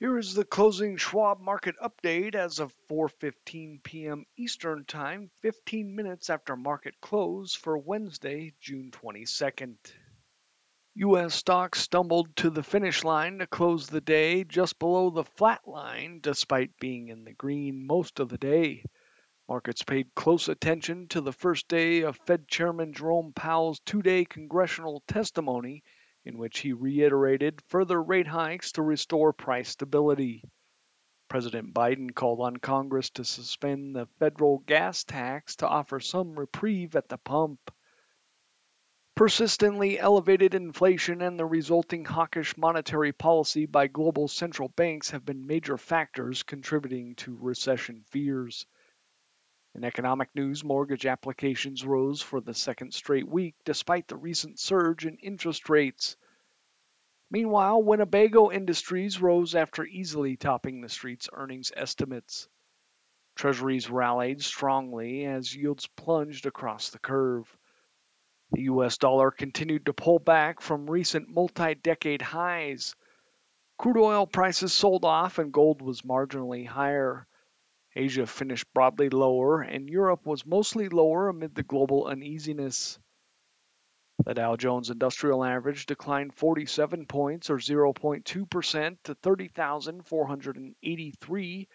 Here is the closing Schwab market update as of 4:15 p.m. Eastern Time, 15 minutes after market close for Wednesday, June 22nd. US stocks stumbled to the finish line to close the day just below the flat line despite being in the green most of the day. Markets paid close attention to the first day of Fed Chairman Jerome Powell's two-day congressional testimony in which he reiterated further rate hikes to restore price stability. President Biden called on Congress to suspend the federal gas tax to offer some reprieve at the pump. Persistently elevated inflation and the resulting hawkish monetary policy by global central banks have been major factors contributing to recession fears. In economic news, mortgage applications rose for the second straight week despite the recent surge in interest rates. Meanwhile, Winnebago Industries rose after easily topping the street's earnings estimates. Treasuries rallied strongly as yields plunged across the curve. The US dollar continued to pull back from recent multi decade highs. Crude oil prices sold off and gold was marginally higher. Asia finished broadly lower, and Europe was mostly lower amid the global uneasiness. The Dow Jones Industrial Average declined 47 points or 0.2% to 30,483.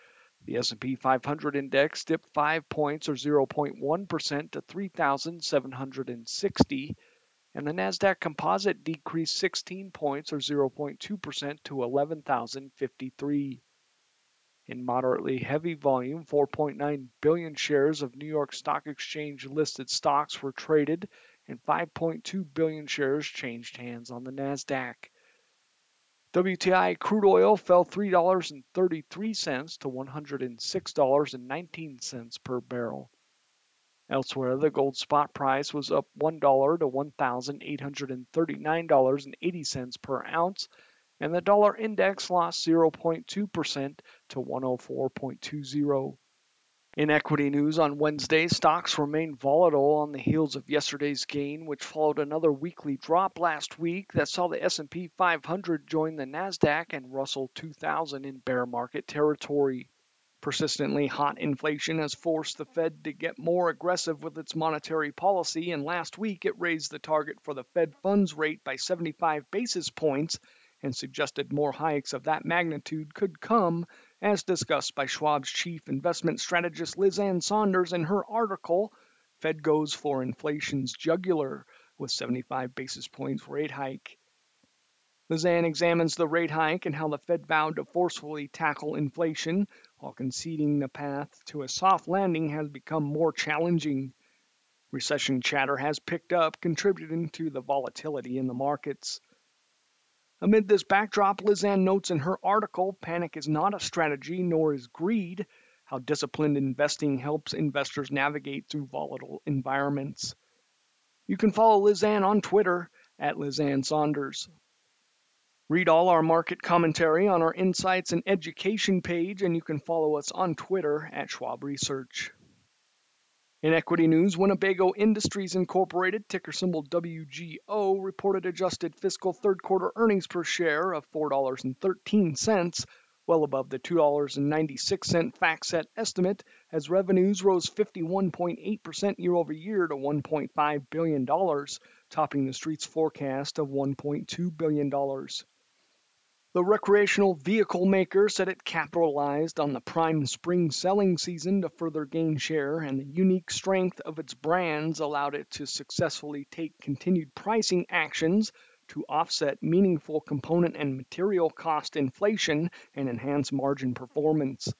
The S&P 500 index dipped 5 points or 0.1% to 3,760, and the Nasdaq Composite decreased 16 points or 0.2% to 11,053. In moderately heavy volume, 4.9 billion shares of New York Stock Exchange listed stocks were traded and 5.2 billion shares changed hands on the NASDAQ. WTI crude oil fell $3.33 to $106.19 per barrel. Elsewhere, the gold spot price was up $1 to $1,839.80 per ounce and the dollar index lost 0.2% to 104.20. In equity news on Wednesday, stocks remained volatile on the heels of yesterday's gain, which followed another weekly drop last week that saw the S&P 500 join the Nasdaq and Russell 2000 in bear market territory. Persistently hot inflation has forced the Fed to get more aggressive with its monetary policy, and last week it raised the target for the Fed funds rate by 75 basis points and suggested more hikes of that magnitude could come, as discussed by Schwab's chief investment strategist Liz Ann Sonders in her article, Fed Goes for Inflation's Jugular, with 75 basis points rate hike. Liz Ann examines the rate hike and how the Fed vowed to forcefully tackle inflation, while conceding the path to a soft landing has become more challenging. Recession chatter has picked up, contributing to the volatility in the markets. Amid this backdrop, Liz Ann notes in her article Panic is not a strategy, nor is greed, how disciplined investing helps investors navigate through volatile environments. You can follow Liz Ann on Twitter at Liz Ann Sonders. Read all our market commentary on our Insights and Education page, and you can follow us on Twitter at Schwab Research. In equity news, Winnebago Industries Incorporated, ticker symbol WGO, reported adjusted fiscal third quarter earnings per share of $4.13, well above the $2.96 FactSet estimate, as revenues rose 51.8% year over year to $1.5 billion, topping the street's forecast of $1.2 billion. The recreational vehicle maker said it capitalized on the prime spring selling season to further gain share, and the unique strength of its brands allowed it to successfully take continued pricing actions to offset meaningful component and material cost inflation and enhance margin performance.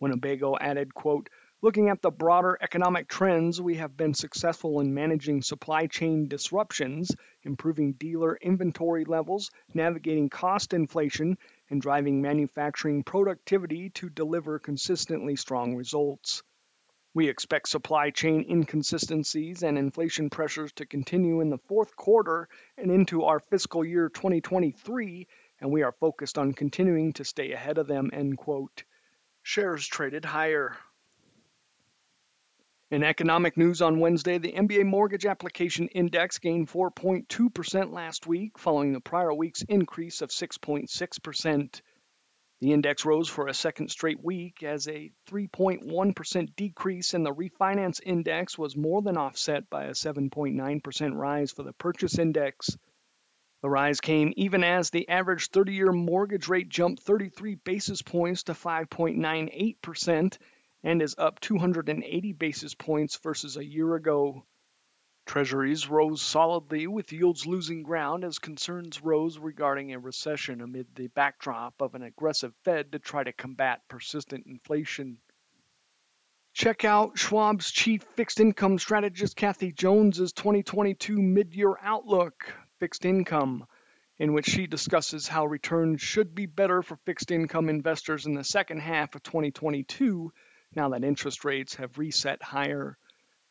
Winnebago added, quote, Looking at the broader economic trends, we have been successful in managing supply chain disruptions, improving dealer inventory levels, navigating cost inflation, and driving manufacturing productivity to deliver consistently strong results. We expect supply chain inconsistencies and inflation pressures to continue in the fourth quarter and into our fiscal year 2023, and we are focused on continuing to stay ahead of them. End quote. Shares traded higher. In economic news on Wednesday, the MBA mortgage application index gained 4.2% last week, following the prior week's increase of 6.6%. The index rose for a second straight week as a 3.1% decrease in the refinance index was more than offset by a 7.9% rise for the purchase index. The rise came even as the average 30 year mortgage rate jumped 33 basis points to 5.98% and is up 280 basis points versus a year ago. Treasuries rose solidly, with yields losing ground as concerns rose regarding a recession amid the backdrop of an aggressive Fed to try to combat persistent inflation. Check out Schwab's chief fixed income strategist Kathy Jones's 2022 mid-year outlook, Fixed Income, in which she discusses how returns should be better for fixed income investors in the second half of 2022 now that interest rates have reset higher.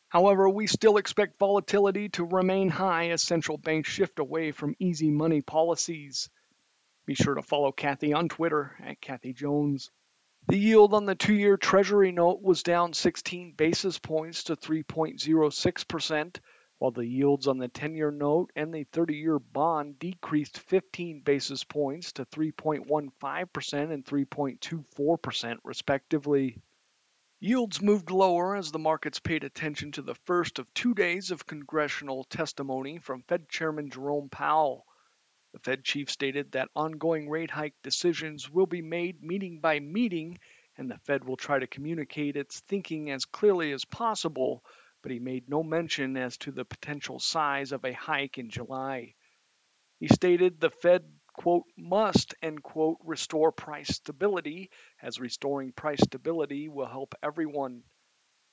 However, we still expect volatility to remain high as central banks shift away from easy money policies. Be sure to follow Kathy on Twitter at Kathy Jones. The yield on the two year Treasury note was down 16 basis points to 3.06%, while the yields on the 10 year note and the 30 year bond decreased 15 basis points to 3.15% and 3.24%, respectively. Yields moved lower as the markets paid attention to the first of two days of congressional testimony from Fed Chairman Jerome Powell. The Fed chief stated that ongoing rate hike decisions will be made meeting by meeting, and the Fed will try to communicate its thinking as clearly as possible, but he made no mention as to the potential size of a hike in July. He stated the Fed quote, must, end quote, restore price stability, as restoring price stability will help everyone.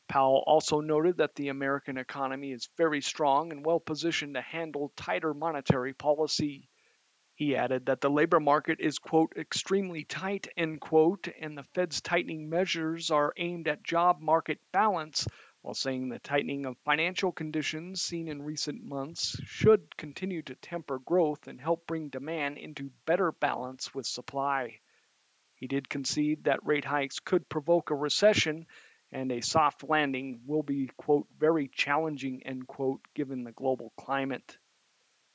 Powell also noted that the American economy is very strong and well positioned to handle tighter monetary policy. He added that the labor market is, quote, extremely tight, end quote, and the Fed's tightening measures are aimed at job market balance, while saying the tightening of financial conditions seen in recent months should continue to temper growth and help bring demand into better balance with supply. He did concede that rate hikes could provoke a recession and a soft landing will be, quote, very challenging, end quote, given the global climate.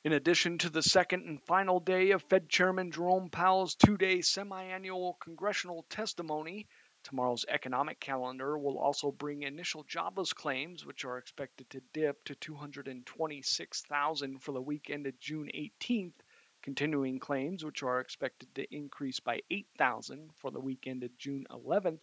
In addition to the second and final day of Fed Chairman Jerome Powell's two day semi annual congressional testimony, Tomorrow's economic calendar will also bring initial jobless claims, which are expected to dip to 226,000 for the week ended June 18th, continuing claims, which are expected to increase by 8,000 for the week ended June 11th,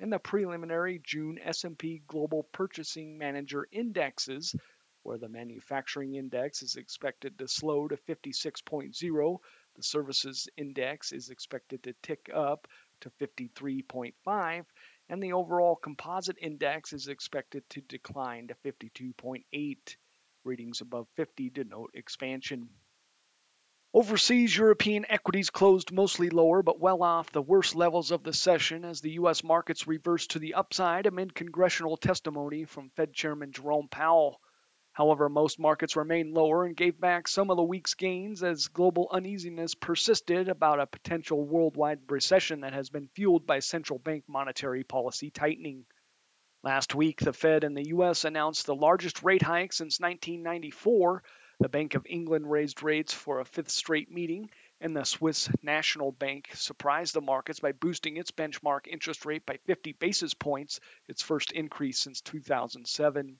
and the preliminary June S&P Global Purchasing Manager Indexes, where the manufacturing index is expected to slow to 56.0, the services index is expected to tick up to 53.5, and the overall composite index is expected to decline to 52.8. Readings above 50 denote expansion. Overseas European equities closed mostly lower but well off the worst levels of the session as the U.S. markets reversed to the upside amid congressional testimony from Fed Chairman Jerome Powell. However, most markets remained lower and gave back some of the week's gains as global uneasiness persisted about a potential worldwide recession that has been fueled by central bank monetary policy tightening. Last week, the Fed in the U.S. announced the largest rate hike since 1994. The Bank of England raised rates for a fifth straight meeting, and the Swiss National Bank surprised the markets by boosting its benchmark interest rate by 50 basis points, its first increase since 2007.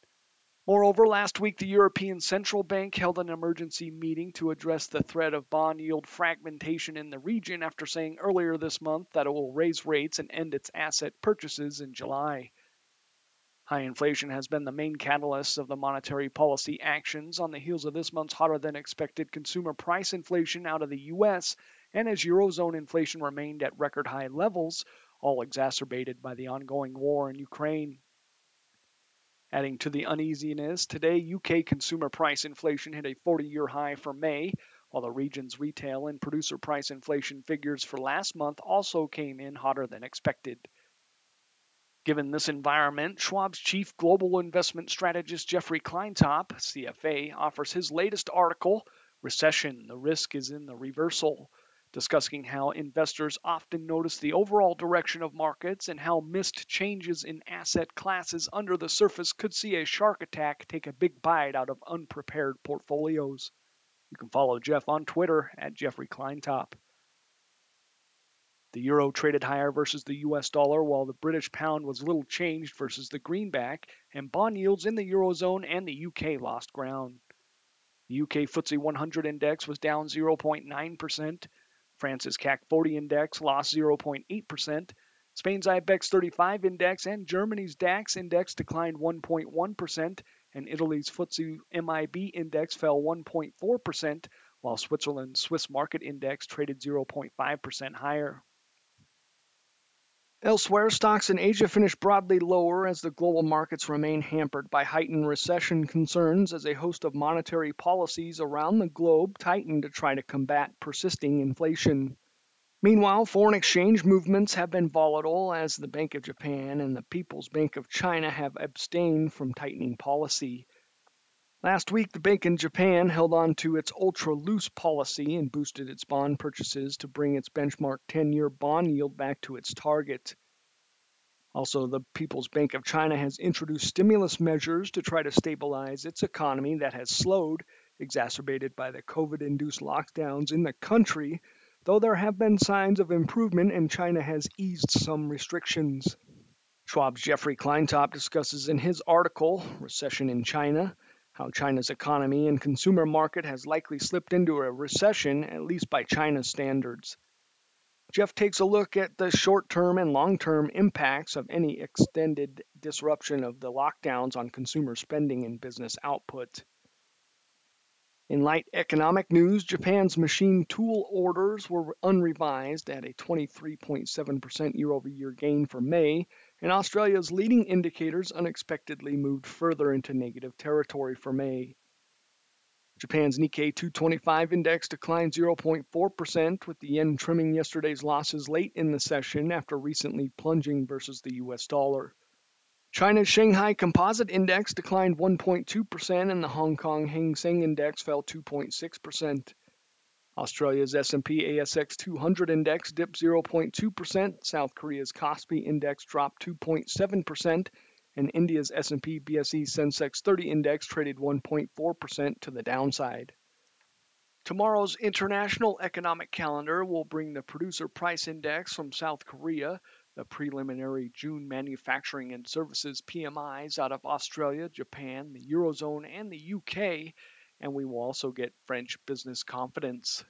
Moreover, last week the European Central Bank held an emergency meeting to address the threat of bond yield fragmentation in the region after saying earlier this month that it will raise rates and end its asset purchases in July. High inflation has been the main catalyst of the monetary policy actions on the heels of this month's hotter than expected consumer price inflation out of the US, and as Eurozone inflation remained at record high levels, all exacerbated by the ongoing war in Ukraine. Adding to the uneasiness, today UK consumer price inflation hit a 40 year high for May, while the region's retail and producer price inflation figures for last month also came in hotter than expected. Given this environment, Schwab's chief global investment strategist Jeffrey Kleintop, CFA, offers his latest article, Recession The Risk is in the Reversal discussing how investors often notice the overall direction of markets and how missed changes in asset classes under the surface could see a shark attack take a big bite out of unprepared portfolios. You can follow Jeff on Twitter at Jeffrey Kleintop. The euro traded higher versus the US dollar, while the British pound was little changed versus the greenback, and bond yields in the eurozone and the UK lost ground. The UK FTSE 100 index was down 0.9%. France's CAC 40 index lost 0.8%. Spain's IBEX 35 index and Germany's DAX index declined 1.1%, and Italy's FTSE MIB index fell 1.4%, while Switzerland's Swiss market index traded 0.5% higher. Elsewhere, stocks in Asia finished broadly lower as the global markets remain hampered by heightened recession concerns as a host of monetary policies around the globe tighten to try to combat persisting inflation. Meanwhile, foreign exchange movements have been volatile as the Bank of Japan and the People's Bank of China have abstained from tightening policy. Last week, the bank in Japan held on to its ultra loose policy and boosted its bond purchases to bring its benchmark 10 year bond yield back to its target. Also, the People's Bank of China has introduced stimulus measures to try to stabilize its economy that has slowed, exacerbated by the COVID induced lockdowns in the country, though there have been signs of improvement and China has eased some restrictions. Schwab's Jeffrey Kleintop discusses in his article, Recession in China, how China's economy and consumer market has likely slipped into a recession, at least by China's standards. Jeff takes a look at the short term and long term impacts of any extended disruption of the lockdowns on consumer spending and business output. In light economic news, Japan's machine tool orders were unrevised at a 23.7% year over year gain for May, and Australia's leading indicators unexpectedly moved further into negative territory for May. Japan's Nikkei 225 index declined 0.4%, with the yen trimming yesterday's losses late in the session after recently plunging versus the US dollar. China's Shanghai Composite Index declined 1.2% and the Hong Kong Hang Seng Index fell 2.6%. Australia's S&P ASX 200 index dipped 0.2%, South Korea's Kospi index dropped 2.7%, and India's S&P BSE Sensex 30 index traded 1.4% to the downside. Tomorrow's international economic calendar will bring the producer price index from South Korea, the preliminary June manufacturing and services PMIs out of Australia, Japan, the Eurozone, and the UK, and we will also get French business confidence.